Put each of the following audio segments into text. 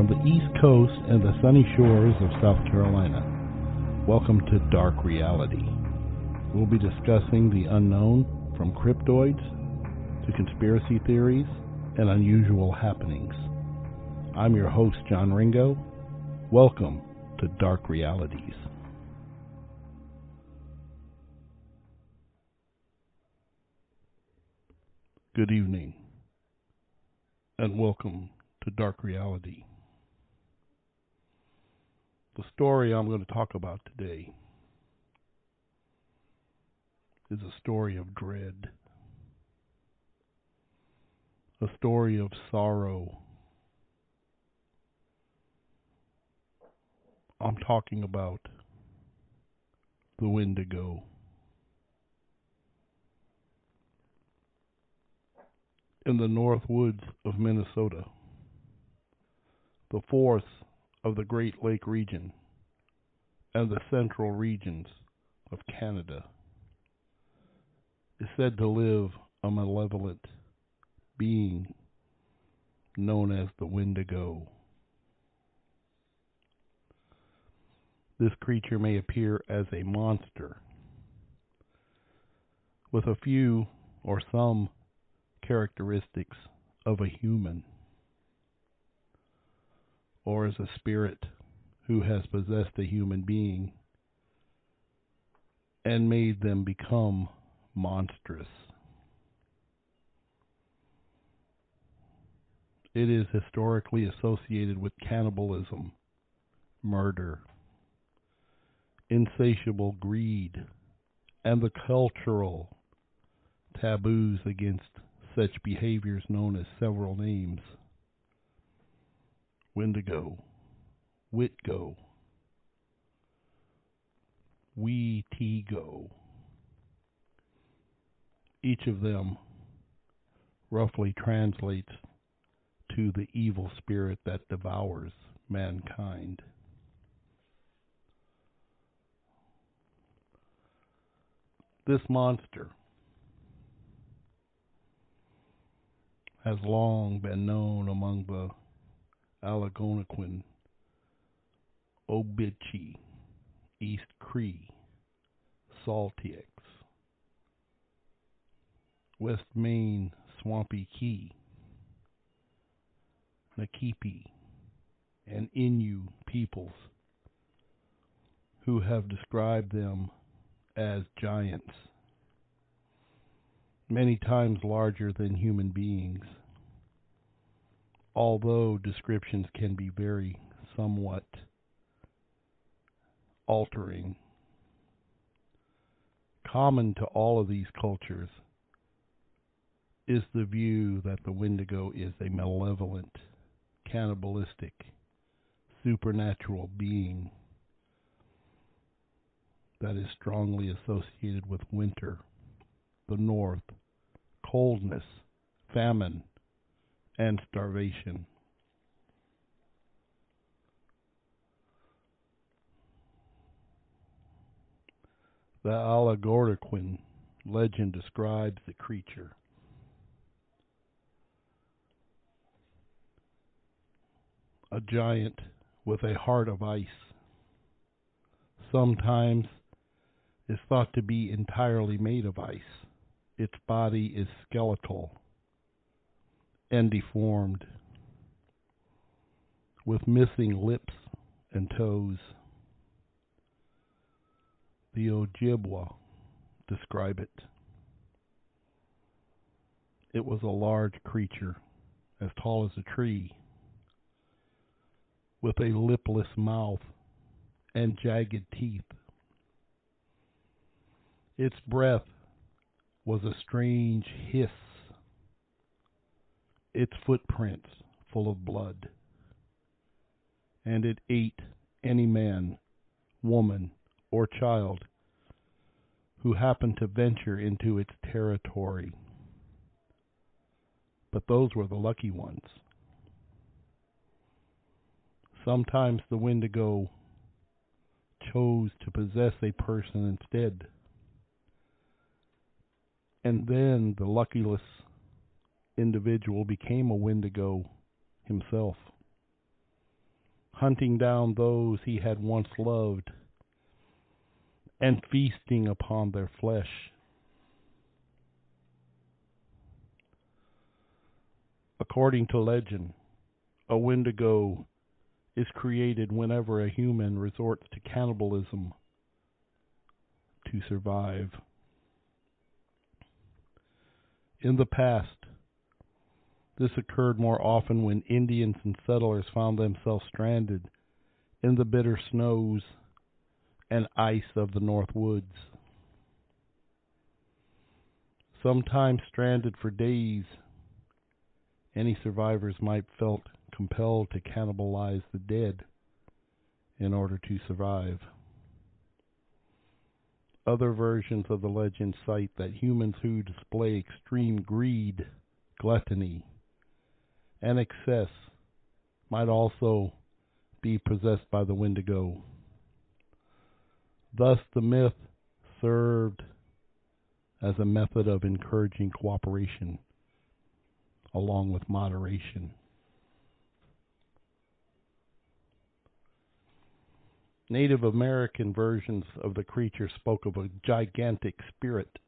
from the East Coast and the sunny shores of South Carolina. Welcome to Dark Reality. We'll be discussing the unknown from cryptids to conspiracy theories and unusual happenings. I'm your host, John Ringo. Welcome to Dark Realities. Good evening, and welcome to Dark Reality. The story I'm going to talk about today is a story of dread, a story of sorrow. I'm talking about the Wendigo. In the north woods of Minnesota, the fourth of the Great Lake region and the central regions of Canada, is said to live a malevolent being known as the Wendigo. This creature may appear as a monster with a few or some characteristics of a human or as a spirit who has possessed a human being and made them become monstrous. It is historically associated with cannibalism, murder, insatiable greed, and the cultural taboos against such behaviors known as several names. Wendigo, Witgo, Wetigo. Each of them roughly translates to the evil spirit that devours mankind. This monster has long been known among the Algonquin, Obichi, East Cree, Saltieks, West Main, Swampy Cree, Nakipi, and Innu peoples who have described them as giants, many times larger than human beings although descriptions can be very somewhat altering. Common to all of these cultures is the view that the Wendigo is a malevolent, cannibalistic, supernatural being that is strongly associated with winter, the north, coldness, famine, and starvation. The Algonquin legend describes the creature. A giant with a heart of ice. Sometimes is thought to be entirely made of ice. Its body is skeletal and deformed, with missing lips and toes. The Ojibwa describe it. It was a large creature, as tall as a tree, with a lipless mouth and jagged teeth. Its breath was a strange hiss its footprints full of blood. And it ate any man, woman, or child who happened to venture into its territory. But those were the lucky ones. Sometimes the Wendigo chose to possess a person instead. And then the luckless individual became a Wendigo himself. hunting down those he had once loved and feasting upon their flesh. According to legend, a Wendigo is created whenever a human resorts to cannibalism to survive. In the past, this occurred more often when Indians and settlers found themselves stranded in the bitter snows and ice of the North Woods. Sometimes stranded for days, any survivors might felt compelled to cannibalize the dead in order to survive. Other versions of the legend cite that humans who display extreme greed, gluttony, and excess might also be possessed by the Wendigo. Thus, the myth served as a method of encouraging cooperation along with moderation. Native American versions of the creature spoke of a gigantic spirit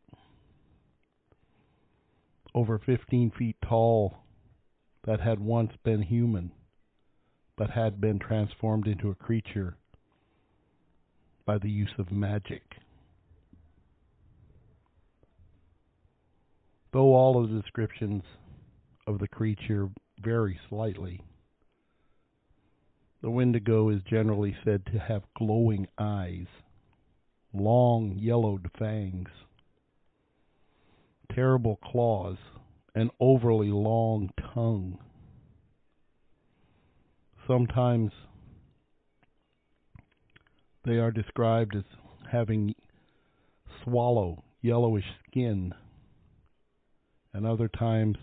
over 15 feet tall that had once been human but had been transformed into a creature by the use of magic. Though all of the descriptions of the creature vary slightly, the Wendigo is generally said to have glowing eyes, long yellowed fangs, terrible claws, an overly long tongue. Sometimes they are described as having swallow, yellowish skin, and other times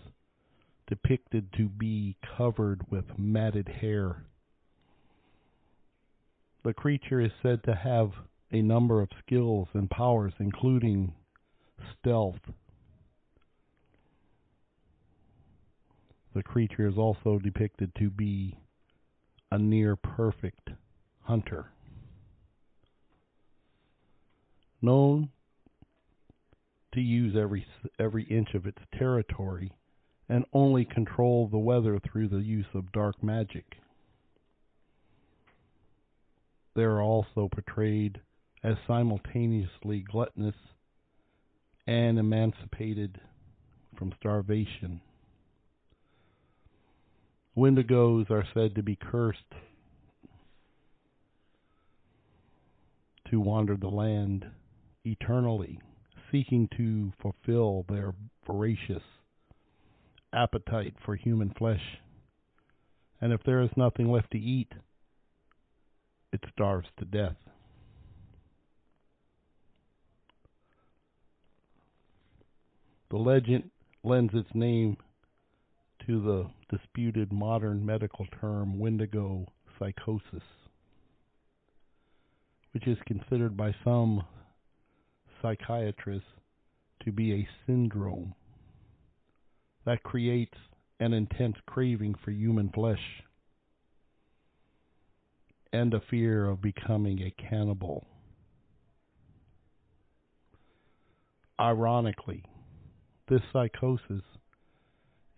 depicted to be covered with matted hair. The creature is said to have a number of skills and powers, including stealth. The creature is also depicted to be a near perfect hunter. Known to use every every inch of its territory and only control the weather through the use of dark magic. They are also portrayed as simultaneously gluttonous and emancipated from starvation. Wendigos are said to be cursed to wander the land eternally, seeking to fulfill their voracious appetite for human flesh. And if there is nothing left to eat, it starves to death. The legend lends its name to the disputed modern medical term Wendigo psychosis, which is considered by some psychiatrists to be a syndrome that creates an intense craving for human flesh and a fear of becoming a cannibal. Ironically, this psychosis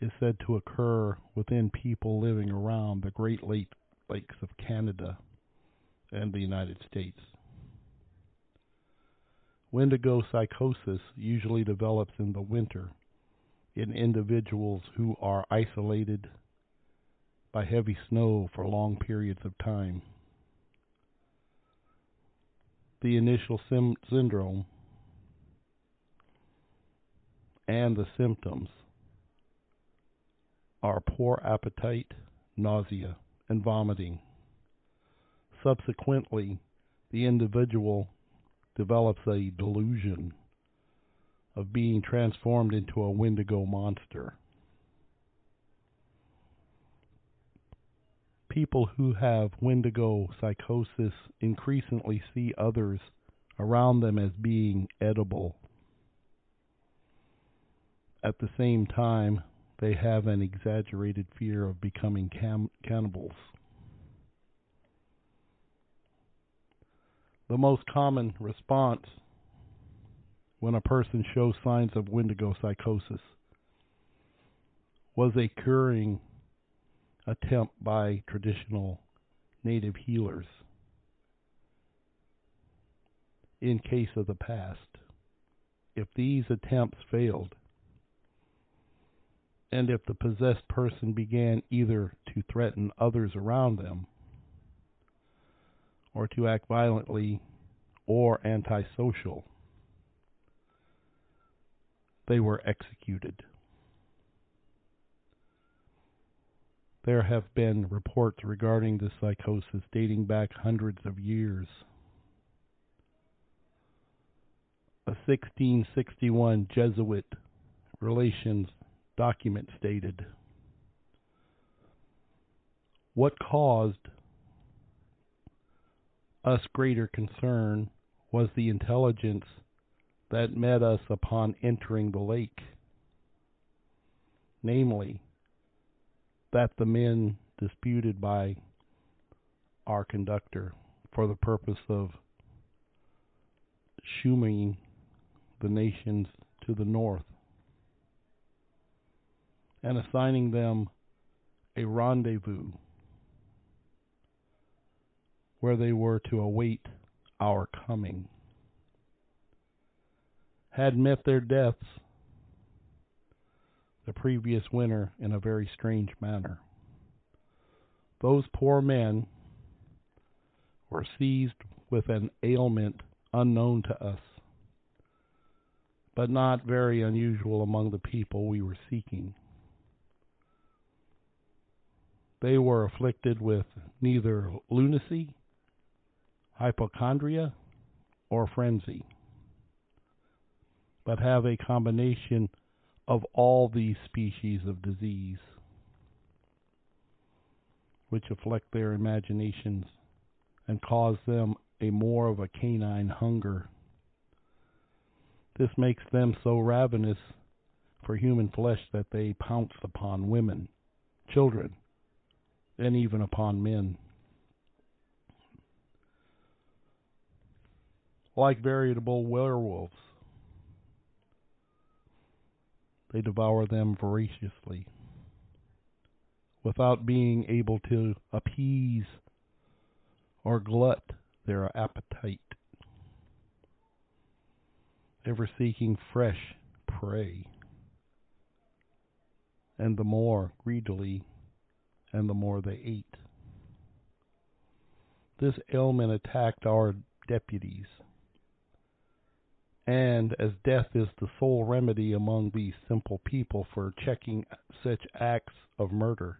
is said to occur within people living around the Great Lakes of Canada and the United States. Wendigo psychosis usually develops in the winter in individuals who are isolated by heavy snow for long periods of time. The initial sim- syndrome and the symptoms are poor appetite, nausea, and vomiting. Subsequently, the individual develops a delusion of being transformed into a Wendigo monster. People who have Wendigo psychosis increasingly see others around them as being edible. At the same time, they have an exaggerated fear of becoming cam- cannibals. The most common response when a person shows signs of Wendigo psychosis was a curing attempt by traditional native healers in case of the past. If these attempts failed, and if the possessed person began either to threaten others around them or to act violently or antisocial, they were executed. There have been reports regarding this psychosis dating back hundreds of years. A 1661 Jesuit relations document stated What caused us greater concern was the intelligence that met us upon entering the lake, namely, that the men disputed by our conductor for the purpose of shooming the nations to the north and assigning them a rendezvous where they were to await our coming had met their deaths the previous winter in a very strange manner. Those poor men were seized with an ailment unknown to us, but not very unusual among the people we were seeking. They were afflicted with neither lunacy, hypochondria, or frenzy, but have a combination of all these species of disease, which afflict their imaginations and cause them a more of a canine hunger. This makes them so ravenous for human flesh that they pounce upon women, children, and even upon men. Like veritable werewolves, they devour them voraciously without being able to appease or glut their appetite, ever seeking fresh prey, and the more greedily and the more they ate. This ailment attacked our deputies and as death is the sole remedy among these simple people for checking such acts of murder,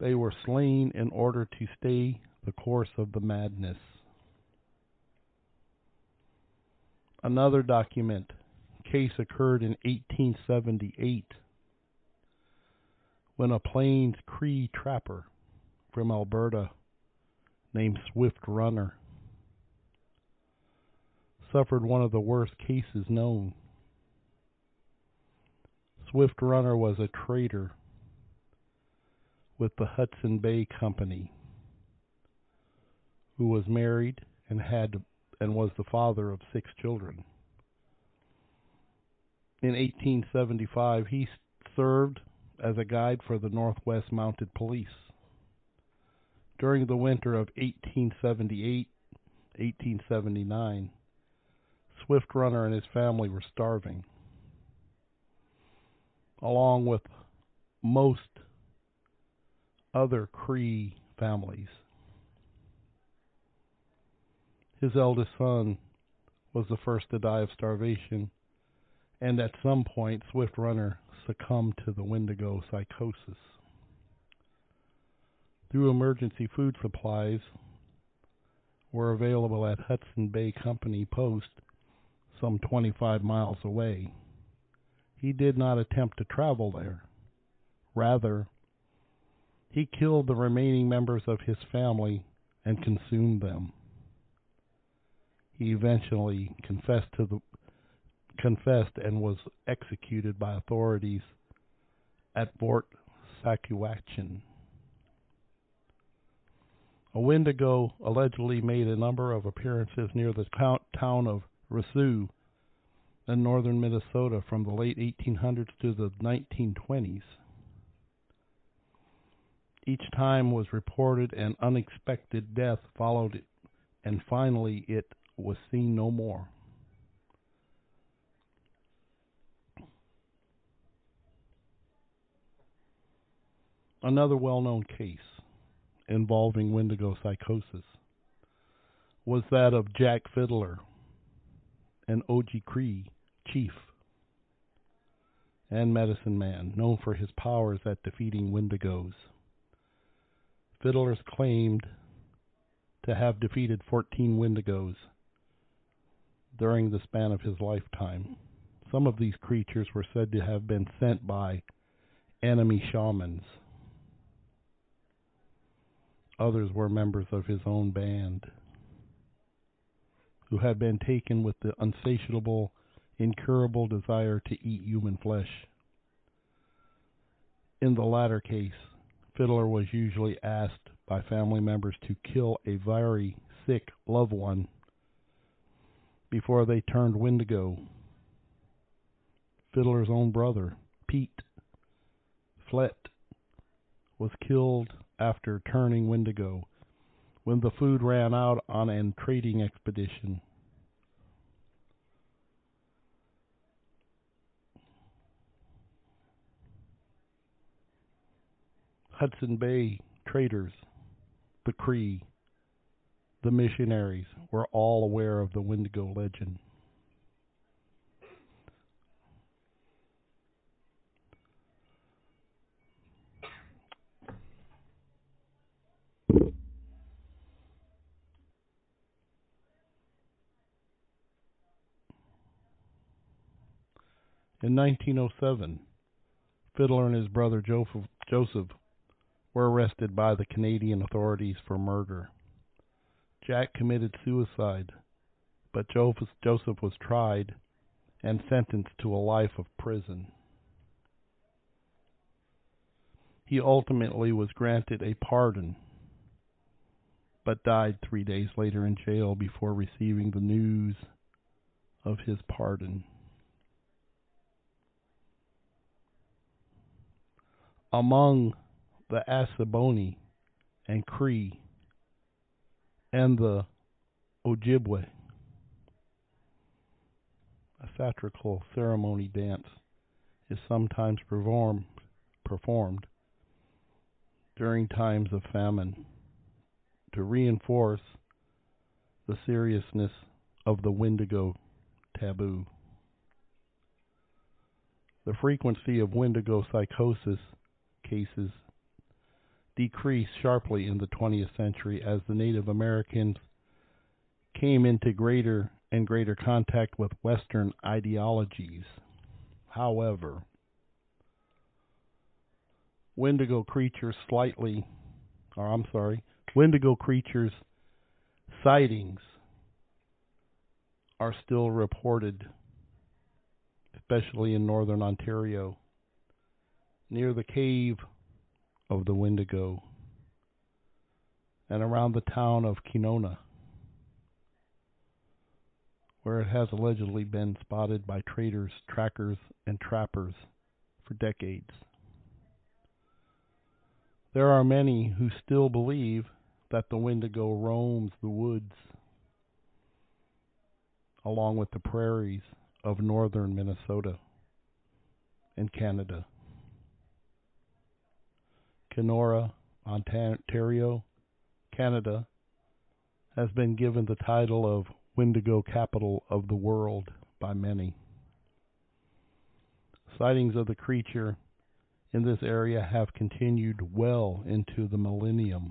they were slain in order to stay the course of the madness. Another document case occurred in 1878 when a Plains Cree trapper from Alberta named Swift Runner suffered one of the worst cases known. Swift Runner was a trader with the Hudson Bay Company who was married and had and was the father of six children. In 1875 he served as a guide for the Northwest Mounted Police. During the winter of 1878 1879 Swift Runner and his family were starving, along with most other Cree families. His eldest son was the first to die of starvation, and at some point, Swift Runner succumbed to the Wendigo psychosis. Through emergency food supplies were available at Hudson Bay Company Post some 25 miles away. He did not attempt to travel there. Rather, he killed the remaining members of his family and consumed them. He eventually confessed to the confessed and was executed by authorities at Fort Saskatchewan. A Wendigo allegedly made a number of appearances near the town of Roseau in northern Minnesota from the late 1800s to the 1920s. Each time was reported an unexpected death followed it, and finally it was seen no more. Another well known case involving Wendigo psychosis was that of Jack Fiddler, an Oji-Cree chief and medicine man known for his powers at defeating Wendigos. Fiddlers claimed to have defeated 14 Wendigos during the span of his lifetime. Some of these creatures were said to have been sent by enemy shamans. Others were members of his own band who had been taken with the unsatiable, incurable desire to eat human flesh. In the latter case, Fiddler was usually asked by family members to kill a very sick loved one before they turned Wendigo. Fiddler's own brother, Pete Flett, was killed after turning Wendigo when the food ran out on a trading expedition. Hudson Bay traders, the Cree, the missionaries were all aware of the Wendigo legend. In 1907, Fiddler and his brother Joseph were arrested by the Canadian authorities for murder. Jack committed suicide, but Joseph was tried and sentenced to a life of prison. He ultimately was granted a pardon, but died three days later in jail before receiving the news of his pardon. Among the Assiniboine and Cree and the Ojibwe. A satirical ceremony dance is sometimes performed, performed during times of famine to reinforce the seriousness of the Wendigo taboo. The frequency of Wendigo psychosis cases decreased sharply in the 20th century as the Native Americans came into greater and greater contact with Western ideologies. However, Wendigo creatures slightly, or I'm sorry, Wendigo creatures sightings are still reported, especially in northern Ontario near the cave of the Wendigo and around the town of Kenora, where it has allegedly been spotted by traders, trackers, and trappers for decades. There are many who still believe that the Wendigo roams the woods along with the prairies of northern Minnesota and Canada. Kenora, Ontario, Canada, has been given the title of Wendigo Capital of the World by many. Sightings of the creature in this area have continued well into the millennium.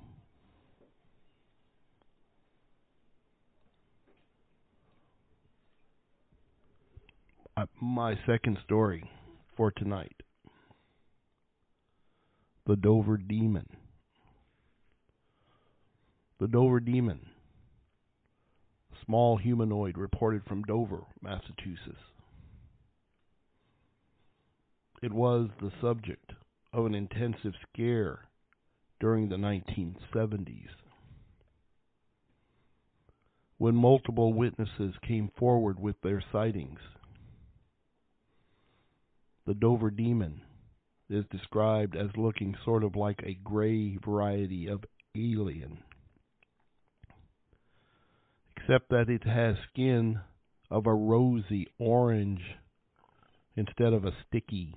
Uh, my second story for tonight the Dover Demon. The Dover Demon, small humanoid reported from Dover, Massachusetts. It was the subject of an intensive scare during the 1970s. when multiple witnesses came forward with their sightings. The Dover demon is described as looking sort of like a gray variety of alien, except that it has skin of a rosy orange instead of a sticky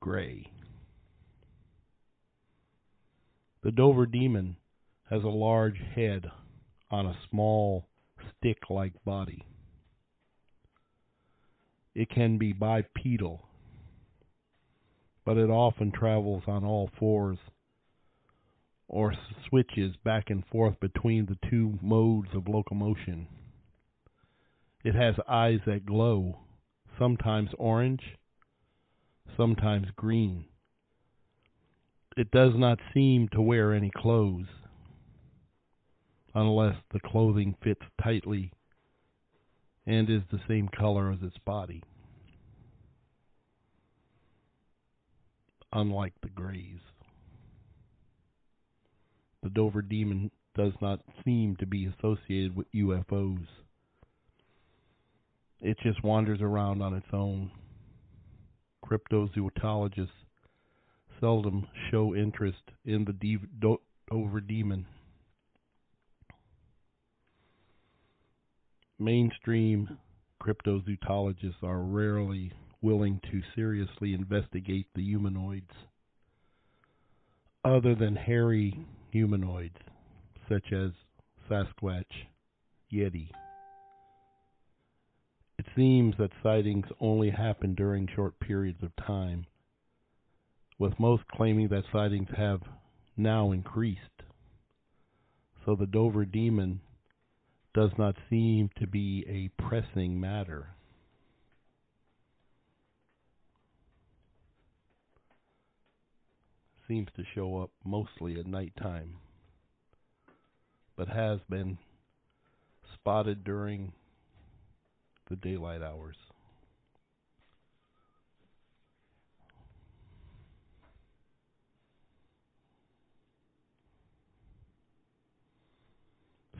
gray. The Dover demon has a large head on a small stick like body. It can be bipedal, but it often travels on all fours or switches back and forth between the two modes of locomotion. It has eyes that glow, sometimes orange, sometimes green. It does not seem to wear any clothes unless the clothing fits tightly and is the same color as its body. Unlike the grays, the Dover demon does not seem to be associated with UFOs. It just wanders around on its own. Cryptozoologists seldom show interest in the Dover demon. Mainstream cryptozoologists are rarely willing to seriously investigate the humanoids, other than hairy humanoids such as Sasquatch, Yeti. It seems that sightings only happen during short periods of time, with most claiming that sightings have now increased. So the Dover demon does not seem to be a pressing matter. Seems to show up mostly at night time, but has been spotted during the daylight hours.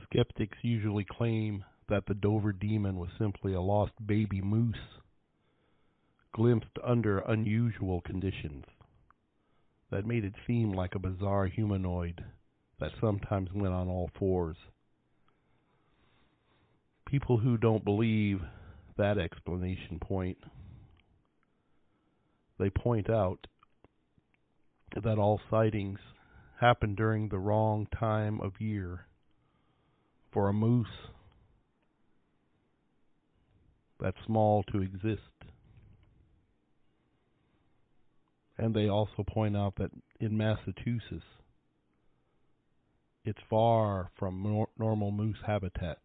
Skeptics usually claim that the Dover demon was simply a lost baby moose glimpsed under unusual conditions that made it seem like a bizarre humanoid that sometimes went on all fours. People who don't believe that explanation point, they point out that all sightings happen during the wrong time of year for a moose that small to exist. And they also point out that in Massachusetts, it's far from nor- normal moose habitat.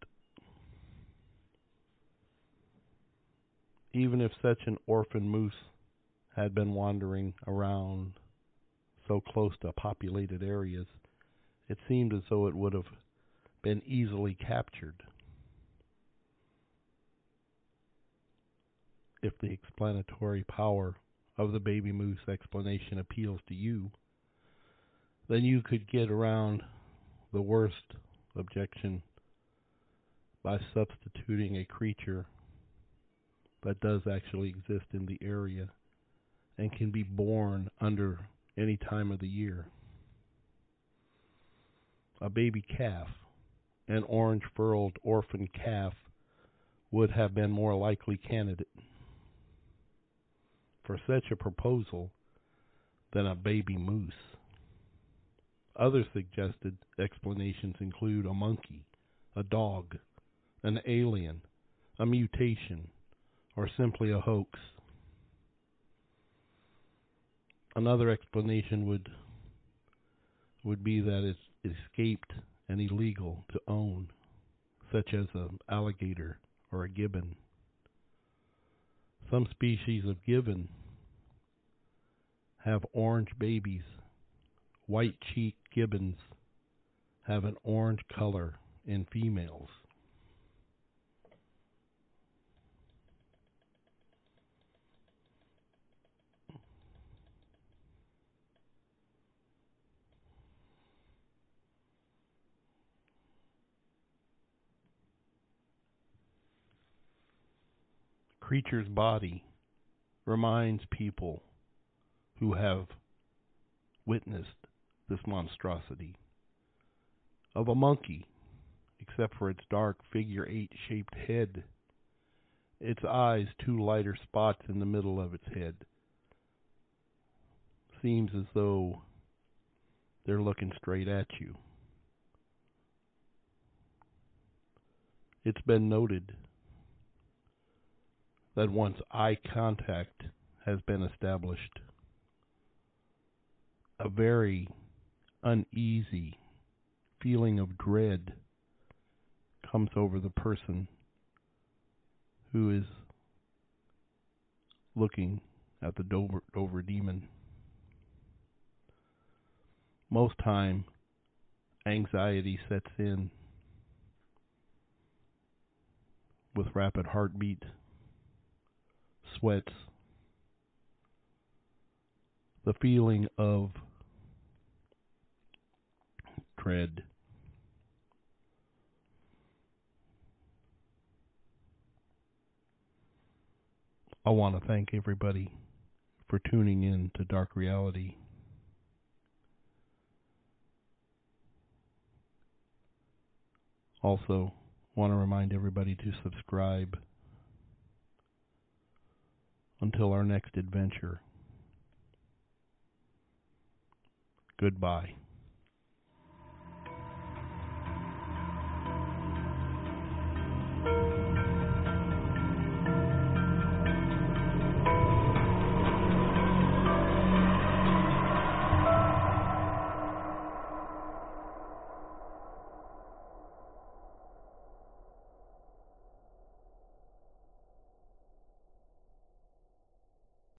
even if such an orphan moose had been wandering around so close to populated areas, it seemed as though it would have been easily captured. If the explanatory power of the baby moose explanation appeals to you, then you could get around the worst objection by substituting a creature that does actually exist in the area and can be born under any time of the year. A baby calf, an orange furled orphan calf, would have been more likely candidate for such a proposal than a baby moose. Other suggested explanations include a monkey, a dog, an alien, a mutation, or simply a hoax. Another explanation would would be that it's escaped and illegal to own, such as an alligator or a gibbon. Some species of gibbon have orange babies. White cheeked gibbons have an orange color in females. Creature's body reminds people who have witnessed this monstrosity of a monkey, except for its dark figure eight shaped head, its eyes two lighter spots in the middle of its head. Seems as though they're looking straight at you. It's been noted that once eye contact has been established, a very uneasy feeling of dread comes over the person who is looking at the Dover, Dover demon. Most time, anxiety sets in with rapid heartbeat, sweats, the feeling of dread. I want to thank everybody for tuning in to Dark Reality. Also, want to remind everybody to subscribe until our next adventure. Goodbye.